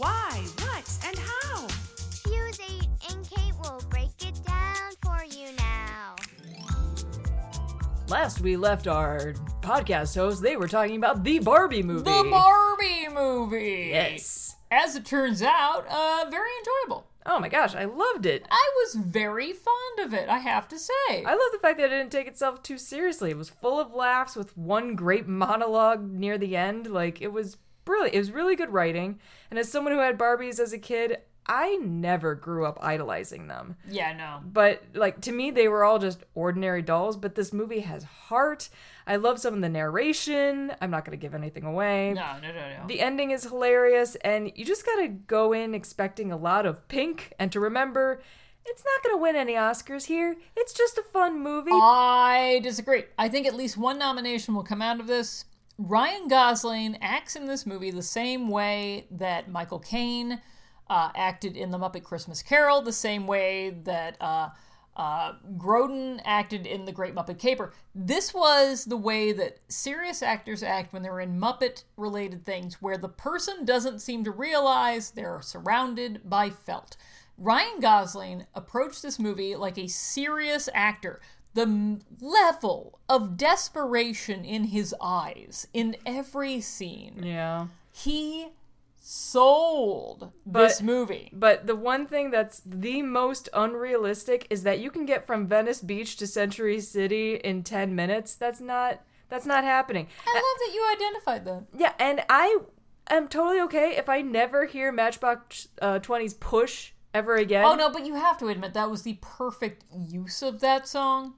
Why, what, and how? Fuse 8 and Kate will break it down for you now. Last we left our podcast hosts, they were talking about the Barbie movie. The Barbie movie. Yes. As it turns out, uh, very enjoyable. Oh my gosh, I loved it. I was very fond of it, I have to say. I love the fact that it didn't take itself too seriously. It was full of laughs with one great monologue near the end. Like, it was brilliant. It was really good writing. And as someone who had Barbies as a kid, I never grew up idolizing them. yeah, no. But like to me, they were all just ordinary dolls. But this movie has heart. I love some of the narration. I'm not going to give anything away. No, no, no, no. The ending is hilarious, and you just gotta go in expecting a lot of pink, and to remember, it's not gonna win any Oscars here. It's just a fun movie. I disagree. I think at least one nomination will come out of this. Ryan Gosling acts in this movie the same way that Michael Caine uh, acted in The Muppet Christmas Carol, the same way that uh, uh, Grodin acted in The Great Muppet Caper. This was the way that serious actors act when they're in Muppet related things, where the person doesn't seem to realize they're surrounded by felt. Ryan Gosling approached this movie like a serious actor. The level of desperation in his eyes in every scene. yeah. He sold this movie. But the one thing that's the most unrealistic is that you can get from Venice Beach to Century City in 10 minutes. That's not that's not happening. I love that you identified that. Yeah, and I am totally okay if I never hear Matchbox uh, 20's push ever again. Oh no, but you have to admit that was the perfect use of that song.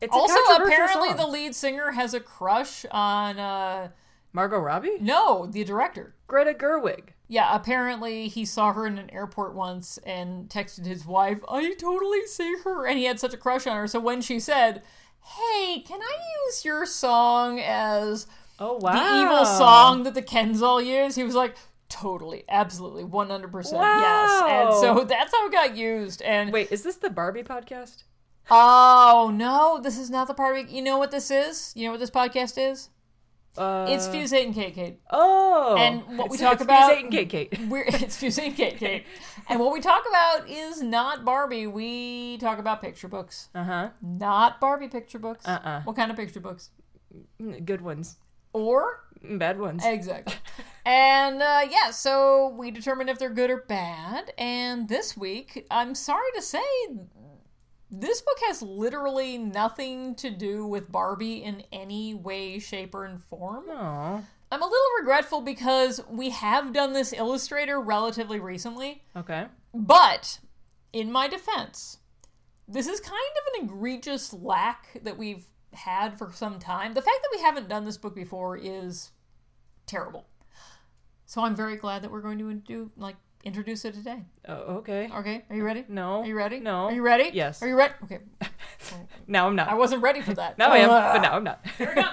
It's Also, apparently song. the lead singer has a crush on uh Margot Robbie? no, the director. Greta Gerwig. Yeah, apparently he saw her in an airport once and texted his wife, I totally see her. And he had such a crush on her. So when she said, Hey, can I use your song as Oh wow. the evil song that the Kens all use? He was like, Totally, absolutely, 100% yes. And so that's how it got used. And Wait, is this the Barbie podcast? Oh no, this is not the part of You know what this is? You know what this podcast is? Uh, it's Fuse 8 and Kate Kate. Oh. And what we talk about- Fuse Eight and Kate Kate. We're it's Fuse 8 and Kate Kate. And what we talk about is not Barbie. We talk about picture books. Uh huh. Not Barbie picture books. Uh-uh. What kind of picture books? Good ones. Or Bad ones. Exactly. and uh, yeah, so we determine if they're good or bad. And this week, I'm sorry to say, this book has literally nothing to do with Barbie in any way, shape, or form. Aw. I'm a little regretful because we have done this illustrator relatively recently. Okay. But in my defense, this is kind of an egregious lack that we've had for some time. The fact that we haven't done this book before is terrible. So I'm very glad that we're going to do like Introduce it today. Oh, okay. Okay. Are you ready? No. Are you ready? No. Are you ready? Yes. Are you ready? Okay. now I'm not. I wasn't ready for that. now I am, but now I'm not. Here we go.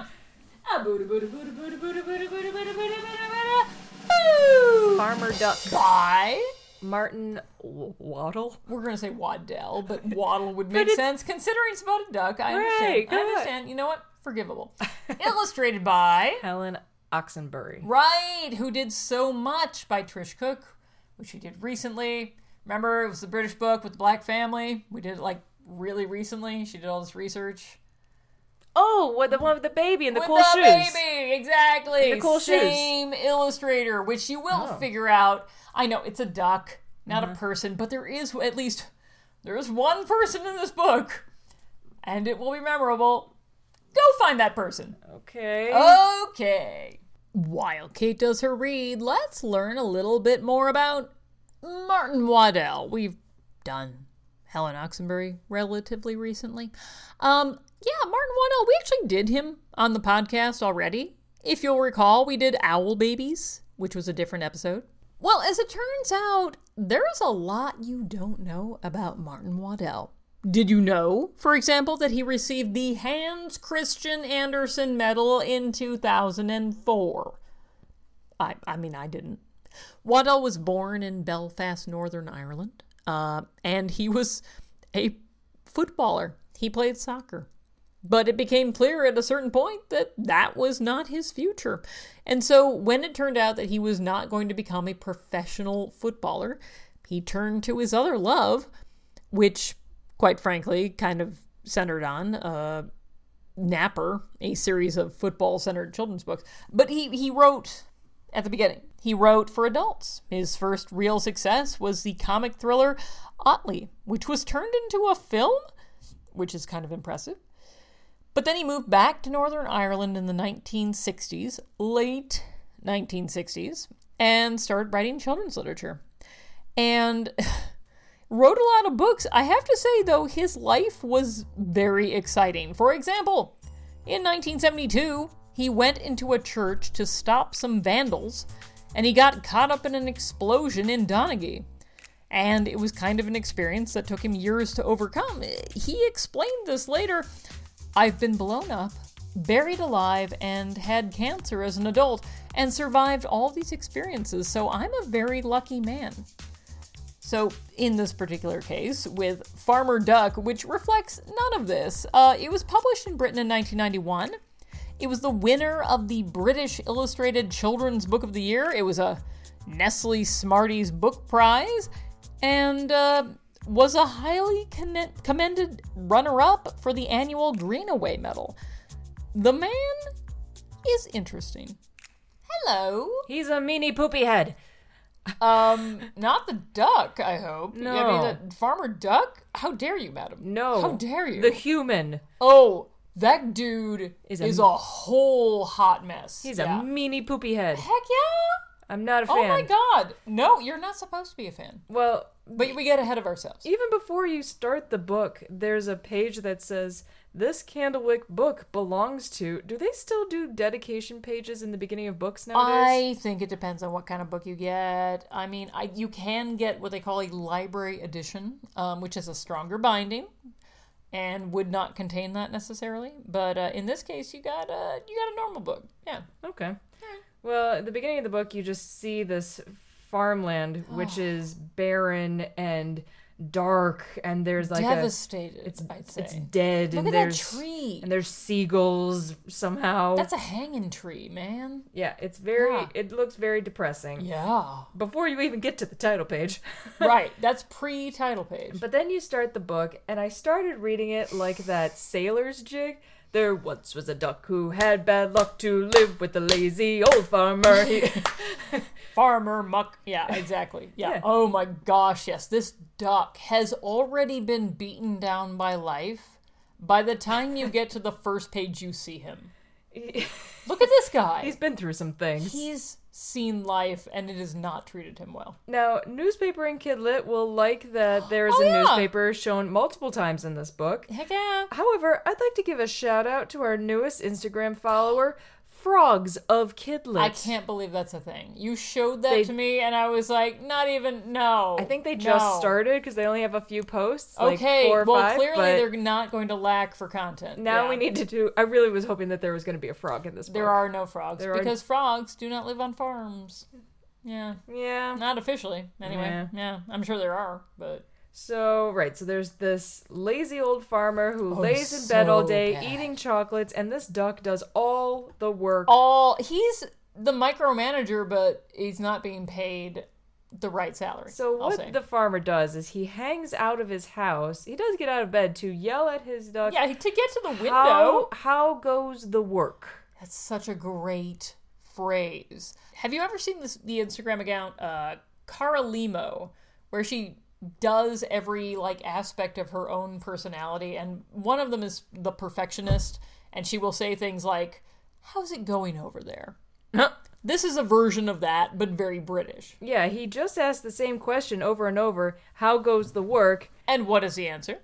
Farmer Duck by Martin w- Waddle. We're gonna say Waddell, but Waddle would make sense considering it's about a duck. I understand. I understand. You know what? Forgivable. Illustrated by Helen Oxenbury. Right, who did so much by Trish Cooke, which she did recently. Remember, it was the British book with the black family. We did it like really recently. She did all this research. Oh, what the one with the baby and the with cool the shoes. baby, exactly. And the cool shoes. Same illustrator, which you will Oh. figure out. I know it's a duck, not Mm-hmm. a person, but there is at least there is one person in this book, and it will be memorable. Go find that person. Okay. Okay. While Kate does her read, let's learn a little bit more about Martin Waddell. We've done Helen Oxenbury relatively recently. Um, yeah, Martin Waddell, we actually did him on the podcast already. If you'll recall, we did Owl Babies, which was a different episode. Well, as it turns out, there's a lot you don't know about Martin Waddell. Did you know, for example, that he received the Hans Christian Andersen Medal in 2004? I, I mean, I didn't. Waddell was born in Belfast, Northern Ireland, uh, and he was a footballer. He played soccer. But it became clear at a certain point that that was not his future. And so when it turned out that he was not going to become a professional footballer, he turned to his other love, which, quite frankly, kind of centered on uh, Napper, a series of football centered children's books. But he, he wrote at the beginning. He wrote for adults. His first real success was the comic thriller Otley, which was turned into a film, which is kind of impressive. But then he moved back to Northern Ireland in the 1960s, late 1960s, and started writing children's literature. And wrote a lot of books. I have to say, though, his life was very exciting. For example, in 1972, he went into a church to stop some vandals, and he got caught up in an explosion in Donegal. And it was kind of an experience that took him years to overcome. He explained this later. I've been blown up, buried alive, and had cancer as an adult, and survived all these experiences, so I'm a very lucky man. So, in this particular case, with Farmer Duck, which reflects none of this, uh, it was published in Britain in 1991. It was the winner of the British Illustrated Children's Book of the Year. It was a Nestle Smarties Book Prize, and uh, was a highly commended runner up for the annual Greenaway Medal. The man is interesting. Hello. He's a meanie poopy head. Um, not the duck, I hope. I No. mean, the farmer duck? How dare you, madam? No. How dare you? The human. oh, that dude Is is a- a, whole hot mess. He's Yeah. a meanie poopy head. Heck yeah! I'm not a fan. Oh my god. No, you're not supposed to be a fan. Well, But we get ahead of ourselves. even before you start the book, there's a page that says this Candlewick book belongs to. Do they still do dedication pages in the beginning of books nowadays? I think it depends on what kind of book you get. I mean, I, you can get what they call a library edition, um, which is a stronger binding and would not contain that necessarily. But uh, in this case, you got a you got a normal book. Yeah. Okay. Well, at the beginning of the book, you just see this farmland, which is barren and dark, and there's like Devastated. a it's I'd say. it's dead, Look and at that there's tree. and there's seagulls somehow. That's a hanging tree, man. yeah, it's very. Yeah. It looks very depressing. Yeah. Before you even get to the title page. right. That's pre-title page. But then you start the book, and I started reading it like that sailor's jig. There once was a duck who had bad luck to live with a lazy old farmer. He- Farmer muck. Yeah, exactly. Yeah. Yeah. Oh my gosh, yes. This duck has already been beaten down by life. By the time you get to the first page, you see him. Look at this guy. He's been through some things. He's seen life and it has not treated him well. Now, newspaper and kidlit will like that there's Oh, a yeah. newspaper shown multiple times in this book. Heck yeah. However, I'd like to give a shout out to our newest Instagram follower, Frogs of Kidlit. I can't believe that's a thing. You showed that They- to me and I was like, not even, no. I think they just no. started because they only have a few posts. like Okay, or well, five, clearly they're not going to lack for content. now Yeah. we need to do. I really was hoping that there was going to be a frog in this book. There are no frogs There are- because frogs do not live on farms. Yeah, Yeah. not officially. Anyway, Yeah. yeah, I'm sure there are, but So, right, so there's this lazy old farmer who Oh, lays in bed all day bad. eating chocolates, and this duck does all the work. all he's the micromanager, but he's not being paid the right salary. So I'll what say. the farmer does is he hangs out of his house. He does get out of bed to yell at his duck. yeah, to get to the window. How how goes the work? That's such a great phrase. Have you ever seen this the Instagram account uh Cara Limo where she does every like aspect of her own personality and one of them is the perfectionist and she will say things like how's it going over there? this is a version of that but very British. Yeah, he just asked the same question over and over. How goes the work? And what is the answer?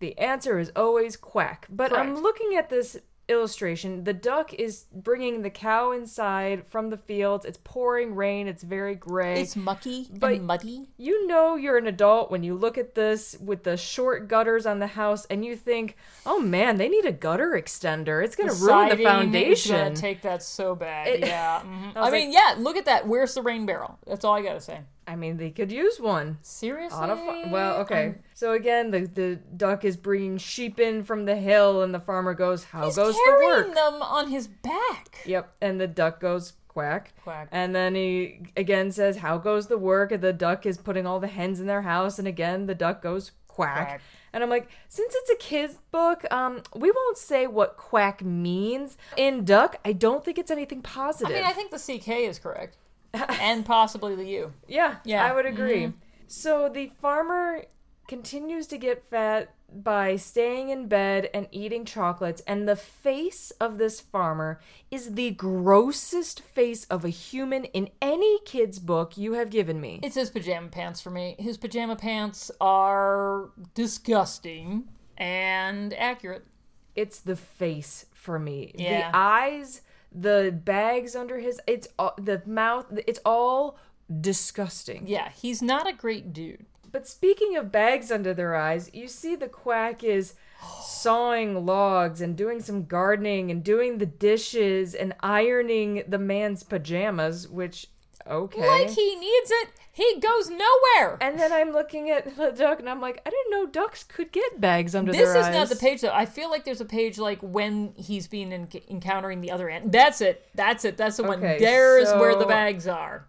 The answer is always quack. But I'm looking at this illustration. The duck is bringing the cow inside from the fields. It's pouring rain. It's very gray. It's mucky But- and muddy. you know you're an adult when you look at this with the short gutters on the house and you think, "Oh man, they need a gutter extender. It's going to ruin the siding is foundation." gonna take that so bad. It- yeah. mhm. I I, was mean, yeah. Look at that. Where's the rain barrel? That's all I gotta say. I mean, they could use one. Seriously. Fa- well, okay. Um, so again, the the duck is bringing sheep in from the hill, and the farmer goes, "How he's goes the carrying work?" them on his back. Yep, and the duck goes quack. Quack. And then he again says, "How goes the work?" And the duck is putting all the hens in their house, and again the duck goes quack. Quack. And I'm like, since it's a kid's book, um, we won't say what quack means. In duck, I don't think it's anything positive. I mean, I think the CK is correct, and possibly the U. Yeah, Yeah. I would agree. Mm-hmm. So the farmer continues to get fat by staying in bed and eating chocolates, and the face of this farmer is the grossest face of a human in any kid's book you have given me. It's his pajama pants for me. His pajama pants are disgusting and accurate. It's the face for me. Yeah. The eyes, the bags under his, it's all, the mouth, it's all disgusting. Yeah, he's not a great dude. But speaking of bags under their eyes, you see the quack is sawing logs and doing some gardening and doing the dishes and ironing the man's pajamas, which okay. Like he needs it, he goes nowhere. and then I'm looking at the duck and I'm like, I didn't know ducks could get bags under This their eyes. This is not the page though. I feel like there's a page like when he's been en- encountering the other ant. That's it. That's it. That's the one. Okay, There's where the bags are.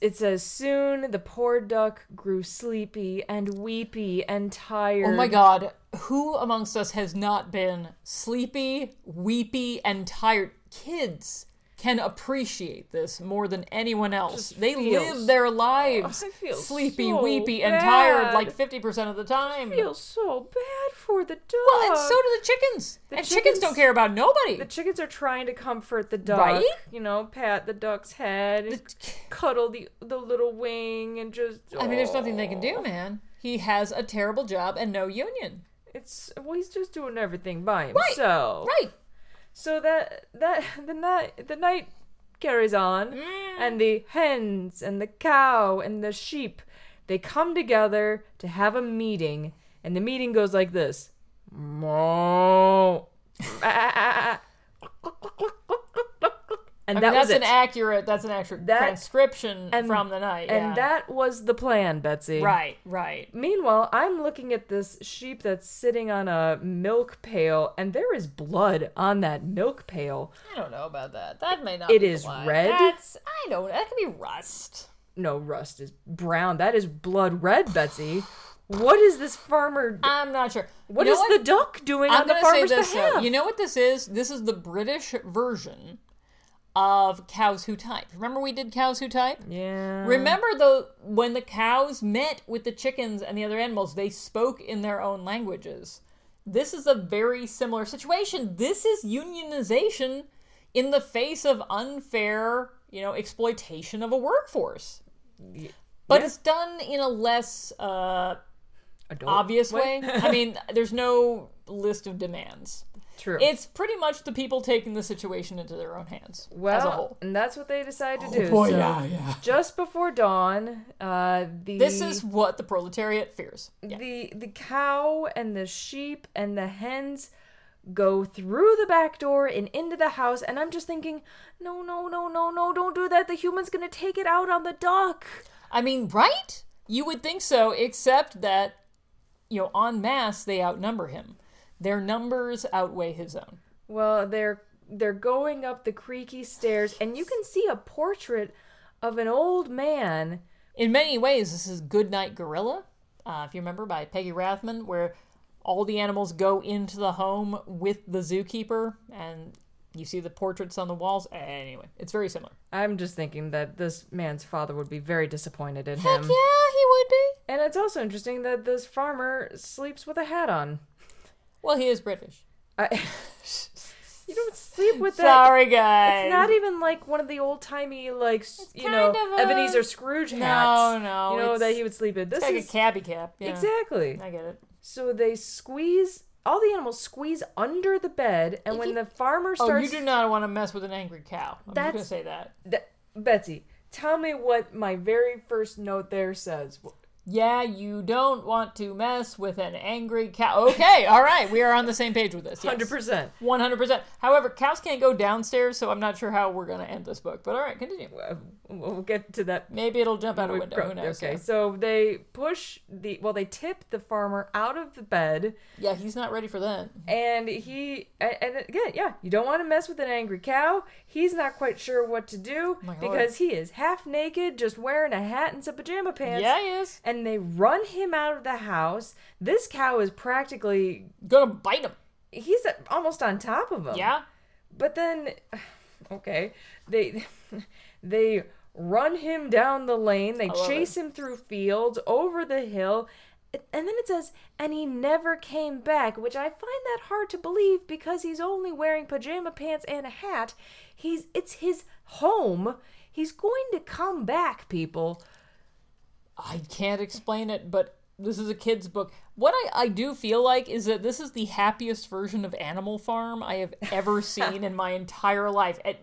It says soon the poor duck grew sleepy and weepy and tired. Oh my god, who amongst us has not been sleepy, weepy, and tired? Kids can appreciate this more than anyone else. Just they feels- live their lives sleepy, so weepy, and tired like 50% of the time. I feel so bad for the duck. well, and so do the chickens. The and chickens chickens- don't care about nobody. The chickens are trying to comfort the duck. Right? You know, pat the duck's head, and cuddle the the little wing, and just. I mean, there's nothing they can oh. do, man. He has a terrible job and no union. It's well, he's just doing everything by himself. Right, himself. Right. So that that the night the night carries on, Mm. and the hens and the cow and the sheep, they come together to have a meeting, and the meeting goes like this. Moo. And I that mean, was that's it. an accurate. That's an accurate That- transcription and- from the night. and yeah. that was the plan, Betsy. Right. Right. Meanwhile, I'm looking at this sheep that's sitting on a milk pail, and there is blood on that milk pail. I don't know about that. That may not. It is red? That's I don't. That could be rust. No, rust is brown. That is blood red, Betsy. What is this farmer? I'm not sure. What You is know the duck doing I'm on the farmer's this. though. behalf? You know what this is? This is the British version of cows who type. Remember we did cows who type. yeah. Remember though when the cows met with the chickens and the other animals, they spoke in their own languages. This is a very similar situation. This is unionization in the face of unfair, you know, exploitation of a workforce. But yeah. it's done in a less uh, Adult- obvious What? way. I mean, there's no list of demands. True. It's pretty much the people taking the situation into their own hands well, as a whole. and that's what they decide to do. boy, So, yeah, yeah. Just before dawn, uh, the This is what the proletariat fears. Yeah. the the cow and the sheep and the hens go through the back door and into the house and i'm just thinking no no no no no don't do that the human's gonna take it out on the duck I mean, right? You would think so, except that, you know, en masse, they outnumber him. Their numbers outweigh his own. well they're they're going up the creaky stairs and you can see a portrait of an old man In many ways, this is Goodnight Gorilla, uh, if you remember, by Peggy Rathmann, where all the animals go into the home with the zookeeper, and you see the portraits on the walls. Anyway, it's very similar. i'm just thinking that this man's father would be very disappointed in Heck him yeah, he would be. and it's also interesting that this farmer sleeps with a hat on Well, he is British. I, you don't sleep with that Sorry, guys. It's not even like one of the old timey, like you know, a- Ebenezer Scrooge hats. no, no, you know that he would sleep in. This It's like is a cabbie cap. Yeah. exactly. I get it. So they squeeze all the animals squeeze under the bed, and when you- the farmer starts, Oh, you do not want to mess with an angry cow. I'm just That's- gonna say that. Th- Betsy, tell me what my very first note there says. Yeah, you don't want to mess with an angry cow. Okay, all right, we are on the same page with this. Hundred percent. One hundred percent. However, cows can't go downstairs, so I'm not sure how we're gonna end this book. But all right, continue. We'll get to that Maybe it'll jump out a window. Who knows? Okay, Yeah. so they push the well, they tip the farmer out of the bed, Yeah, he's not ready for that. and he and, uh, and again, yeah, you don't want to mess with an angry cow. He's not quite sure what to do oh lord. because he is half naked, just wearing a hat and some pajama pants. Yeah, he is And they run him out of the house. This cow is practically gonna bite him. he's uh, almost on top of him. Yeah. But then, okay, they they run him down the lane. They chase him through fields, over the hill, and then it says, and he never came back, which I find that hard to believe because he's only wearing pajama pants and a hat. He's it's his home. He's going to come back, people. I can't explain it, but this is a kid's book. What I, I do feel like is that this is the happiest version of Animal Farm I have ever seen in my entire life. And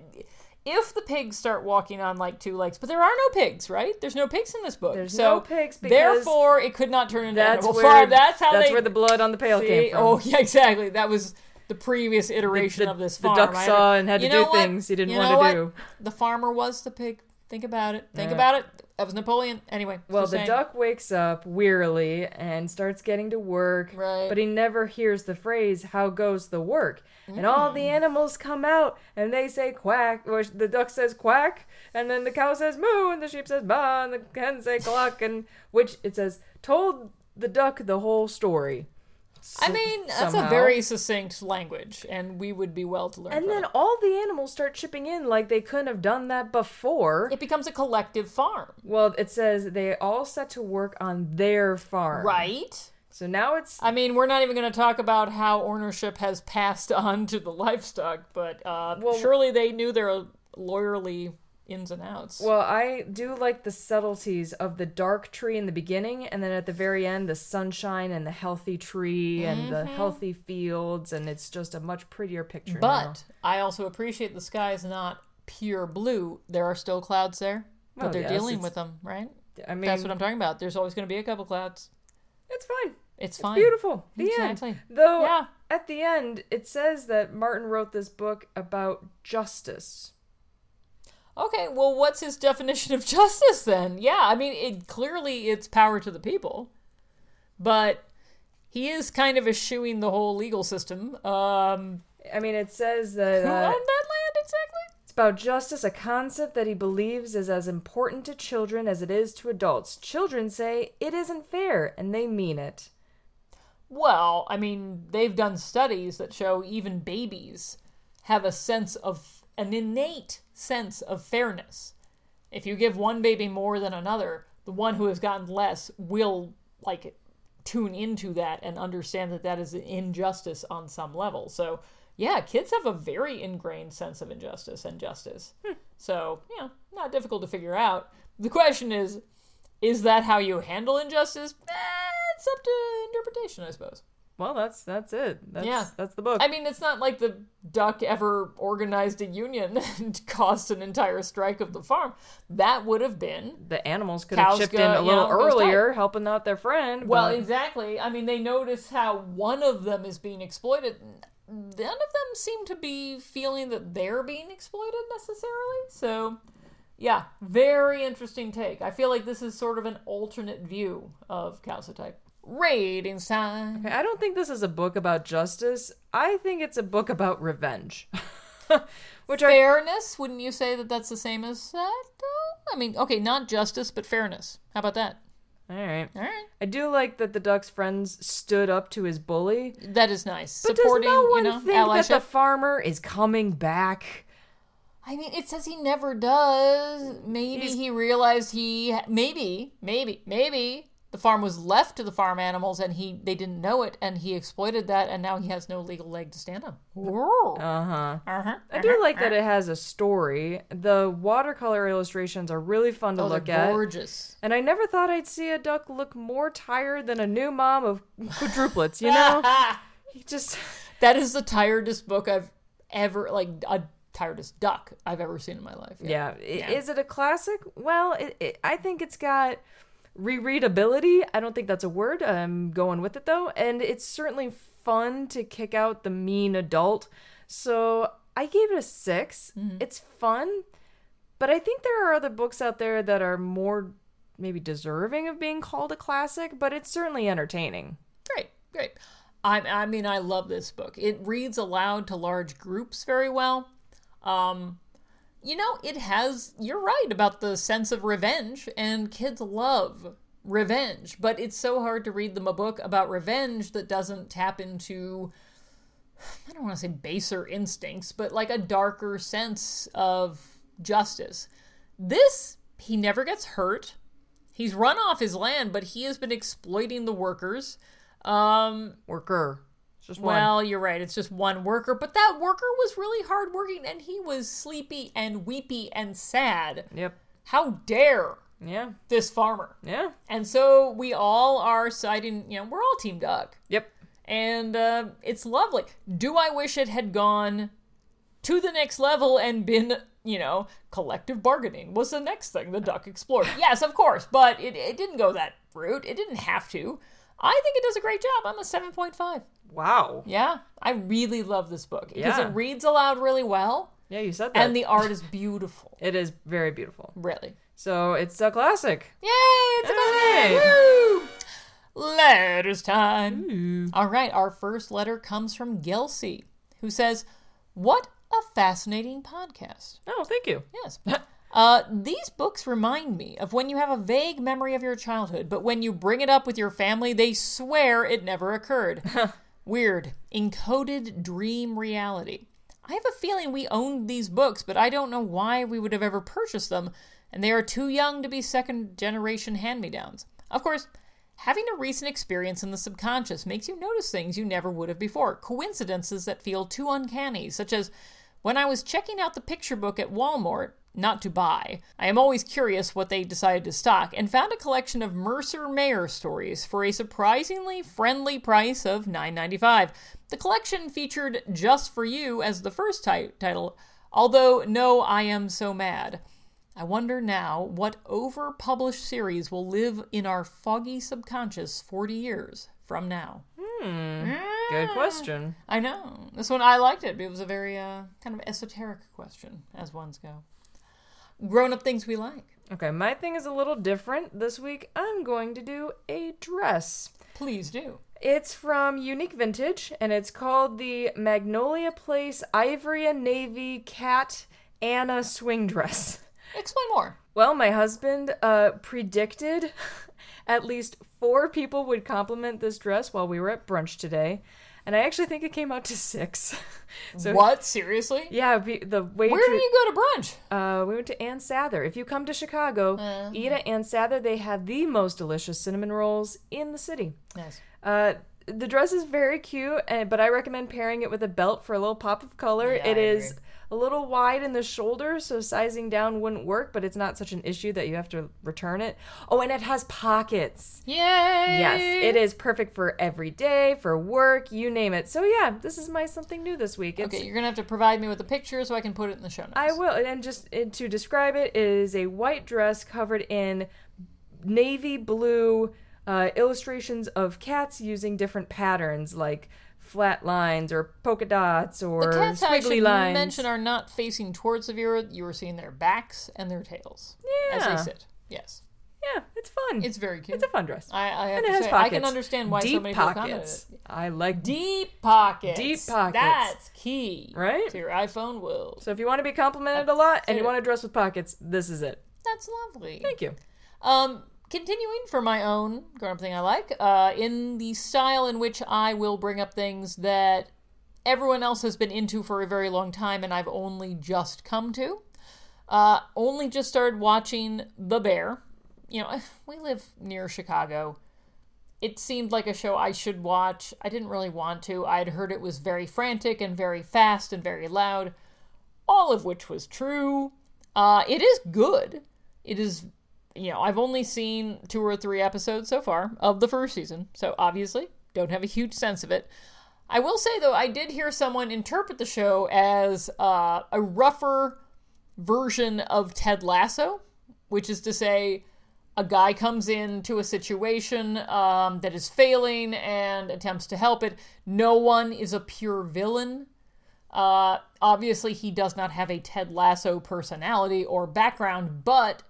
If the pigs start walking on like two legs, but there are no pigs, right? There's no pigs in this book. There's so no pigs therefore it could not turn into That's Animal where Farm. That's how that's they where the blood on the pail See? came from. Oh yeah, exactly. That was the previous iteration the- of this the farm. duck I saw and had to do what? things he didn't You want to what? do. The farmer was the pig. Think about it. Think Yeah. about it. That was Napoleon. Anyway. Well, the saying. duck wakes up wearily and starts getting to work, Right. but he never hears the phrase, How goes the work? And all Mm. the animals come out and they say quack, or the duck says quack, and then the cow says moo, and the sheep says ba, and the hen say cluck, and which it says, told the duck the whole story. I mean, that's somehow. a very succinct language, and we would be well to learn. And then it. all the animals start chipping in like they couldn't have done that before. it becomes a collective farm, Well, it says they all set to work on their farm. right? So now it's I mean, we're not even going to talk about how ownership has passed on to the livestock, but uh, Well- surely they knew their lawyerly ins and outs. Well, I do like the subtleties of the dark tree in the beginning, and then at the very end, the sunshine and the healthy tree and the Mm-hmm. healthy fields, and it's just a much prettier picture. But I also appreciate the sky is not pure blue. There are still clouds there, but Well, they're yes, dealing with them, right? I mean, That's what I'm talking about. There's always going to be a couple clouds. it's fine. It's It's fine. beautiful. The Exactly. end. Though Yeah. at the end, it says that Martin wrote this book about justice. Okay, well, what's his definition of justice then? Yeah, I mean, it clearly it's power to the people, but he is kind of eschewing the whole legal system. Um, I mean, it says that who uh, owned that land exactly? It's about justice, a concept that he believes is as important to children as it is to adults. Children say it isn't fair, and they mean it. Well, I mean, they've done studies that show even babies have a sense of an innate sense of fairness. If you give one baby more than another, the one who has gotten less will like tune into that and understand that that is an injustice on some level. So, yeah, kids have a very ingrained sense of injustice and justice. So, you know, not difficult to figure out. The question is, is that how you handle injustice? Eh, it's up to interpretation, I suppose. Well, that's that's it. That's, Yeah. that's the book. I mean, it's not like the duck ever organized a union and caused an entire strike of the farm. That would have been the animals could have chipped in a little know, earlier, helping out their friend. Well, but- exactly. I mean, they notice how one of them is being exploited. None of them seem to be feeling that they're being exploited necessarily. So, yeah, very interesting take. I feel like this is sort of an alternate view of Cows That Type. Ratings time. I don't think this is a book about justice. I think it's a book about revenge. Which are Fairness, wouldn't you say that that's the same as that? I mean, okay, not justice, but fairness. How about that? all right. All right. I do like that the duck's friends stood up to his bully. That is nice. But Supporting, does no one you know, think that the farmer is coming back? I mean, it says he never does. Maybe He's- he realized he maybe, maybe, maybe the farm was left to the farm animals and he they didn't know it and he exploited that and now he has no legal leg to stand on. Uh huh. Uh-huh. I do like that it has a story. The watercolor illustrations are really fun to Oh, look they're at. gorgeous. And I never thought I'd see a duck look more tired than a new mom of quadruplets, you know? he just That is the tiredest book I've ever like a tiredest duck I've ever seen in my life. yeah. I- Yeah. Is it a classic? Well, it, it, I think it's got rereadability. I don't think that's a word. I'm going with it though, and it's certainly fun to kick out the mean adult. So I gave it a 6 It's fun, but I think there are other books out there that are more maybe deserving of being called a classic. But it's certainly entertaining. Great, great. I, I mean, I love this book. It reads aloud to large groups very well. Um, you know, it has, you're right about the sense of revenge, and kids love revenge, but it's so hard to read them a book about revenge that doesn't tap into, I don't want to say baser instincts, but like a darker sense of justice. This, he never gets hurt. He's run off his land, but he has been exploiting the workers. Um, Worker. It's just one. well, you're right. It's just one worker, but that worker was really hardworking and he was sleepy and weepy and sad. Yep. How dare Yeah. this farmer? Yeah. And so we all are siding, you know, we're all Team Doug. Yep. And uh, it's lovely. Do I wish it had gone to the next level and been, you know, collective bargaining was the next thing the duck explored? yes, of course, but it, it didn't go that route. It didn't have to. I think it does a great job. I'm a 7.5. Wow. Yeah, I really love this book because Yeah. it reads aloud really well Yeah, you said that. and the art is beautiful. it is very beautiful. Really. So it's a classic. Yay! It's a Hey. Woo! Letters time. All right, our first letter comes from Gelsey, who says, "What a fascinating podcast." Oh, thank you. Yes. Uh, these books remind me of when you have a vague memory of your childhood, but when you bring it up with your family, they swear it never occurred. Weird. Encoded dream reality. I have a feeling we owned these books, but I don't know why we would have ever purchased them, and they are too young to be second generation hand me downs. Of course, having a recent experience in the subconscious makes you notice things you never would have before, coincidences that feel too uncanny, such as when I was checking out the picture book at Walmart, not to buy, I am always curious what they decided to stock, and found a collection of Mercer Mayer stories for a surprisingly friendly price of $9.95. The collection featured Just for You as the first ti- title, although no, I am so mad. I wonder now what over published series will live in our foggy subconscious 40 years from now. Good question. I know. This one, I liked it. It was a very uh, kind of esoteric question, as ones go. Grown up things we like. Okay, my thing is a little different. This week I'm going to do a dress. Please do. It's from Unique Vintage and it's called the Magnolia Place Ivory and Navy Cat Anna Swing Dress. Explain more. Well, my husband uh, predicted at least four people would compliment this dress while we were at brunch today, and I actually think it came out to six. so what? Seriously? Yeah, the waitress. Where do you go to brunch? Uh, we went to Ann Sather. If you come to Chicago, eat at Ann Sather. They have the most delicious cinnamon rolls in the city. Nice. Uh, the dress is very cute, and, but I recommend pairing it with a belt for a little pop of color. Yeah, it I is agree. A little wide in the shoulder, so sizing down wouldn't work, but it's not such an issue that you have to return it. Oh, and it has pockets. Yay! Yes, it is perfect for every day, for work, you name it. So yeah, this is my something new this week. It's, Okay, you're gonna have to provide me with a picture so I can put it in the show notes. I will, and just and to describe it, it is a white dress covered in navy blue uh, illustrations of cats using different patterns, like flat lines or polka dots or The cats I squiggly should lines. mention are not facing towards the viewer. You are seeing their backs and their tails as Yeah. they sit. Yes, yeah, it's fun. it's very cute. It's a fun dress. I, I have and it to has say, pockets. I can understand why deep so many people pockets. commented. I like deep. Pockets. Deep pockets. That's key. Right? To your iPhone will. So if you want to be complimented a lot and you want to dress with pockets, this is it. That's lovely. Thank you. Um, continuing for my own grown up thing I like, uh, in the style in which I will bring up things that everyone else has been into for a very long time and I've only just come to. Uh, only just started watching The Bear. You know, we live near Chicago. It seemed like a show I should watch. I didn't really want to. I'd heard it was very frantic and very fast and very loud, all of which was true. Uh, it is good. It is, you know, I've only seen two or three episodes so far of the first season, so obviously don't have a huge sense of it. I will say though, I did hear someone interpret the show as uh, a rougher version of Ted Lasso, which is to say, a guy comes into a situation um, that is failing and attempts to help it. No one is a pure villain. Uh, obviously, he does not have a Ted Lasso personality or background, but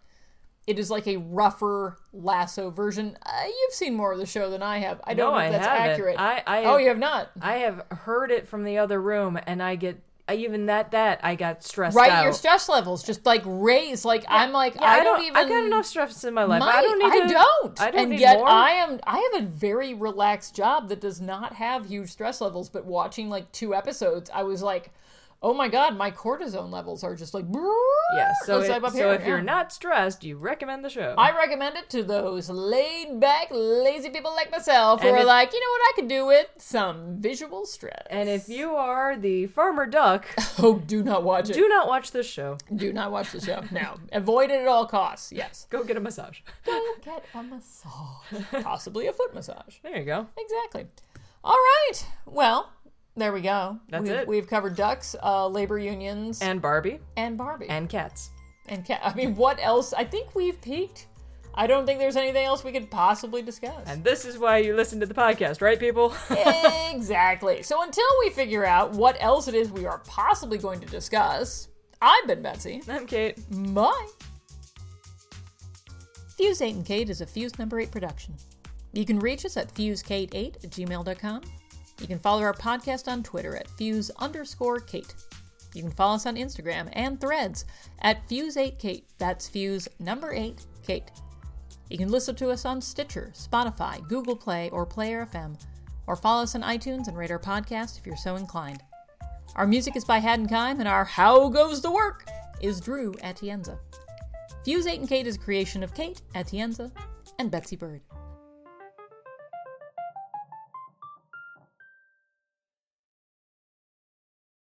it is like a rougher Lasso version. Uh, you've seen more of the show than I have. I don't No, know if I that's haven't. accurate. I- I oh, have- you have not. I have heard it from the other room, and I get I, even that that I got stressed right, out. your stress levels just like raise. Like I'm like Yeah, I, don't, even. I got enough stress in my life. My- I don't need. I to, don't. I don't and yet more. I am. I have a very relaxed job that does not have huge stress levels. But watching like two episodes, I was like, "Oh my god, my cortisone levels are just like." yeah. So, it- up so here, if you're not stressed, you recommend the show. I recommend it to those laid back, lazy people like myself who And are like, you know what I could do with some visual stress. and if you are the farmer duck, oh, do not watch it. do not watch this show. Do not watch the show. No, avoid it at all costs. Yes. Go get a massage. Go get a massage, possibly a foot massage. There you go. Exactly. All right. Well, there we go. That's we've, it. We've covered ducks, uh, labor unions, and, Barbie, And Barbie and cats, and cats. cat. I mean, what else? I think we've peaked. I don't think there's anything else we could possibly discuss. And this is why you listen to the podcast, right, people? exactly. So until we figure out what else it is we are possibly going to discuss, I've been Betsy. I'm Kate. Bye. Fuse 8 and Kate is a Fuse number 8 production. You can reach us at fusekate8 at gmail.com. You can follow our podcast on Twitter at fuse underscore Kate. You can follow us on Instagram and threads at fuse8kate. That's fuse number 8 Kate. You can listen to us on Stitcher, Spotify, Google Play, or Player FM, or follow us on iTunes and rate our podcast if you're so inclined. Our music is by Haddon Kime, and our How Goes the Work is Drew Atienza. Fuse 8 and Kate is a creation of Kate Atienza and Betsy Bird.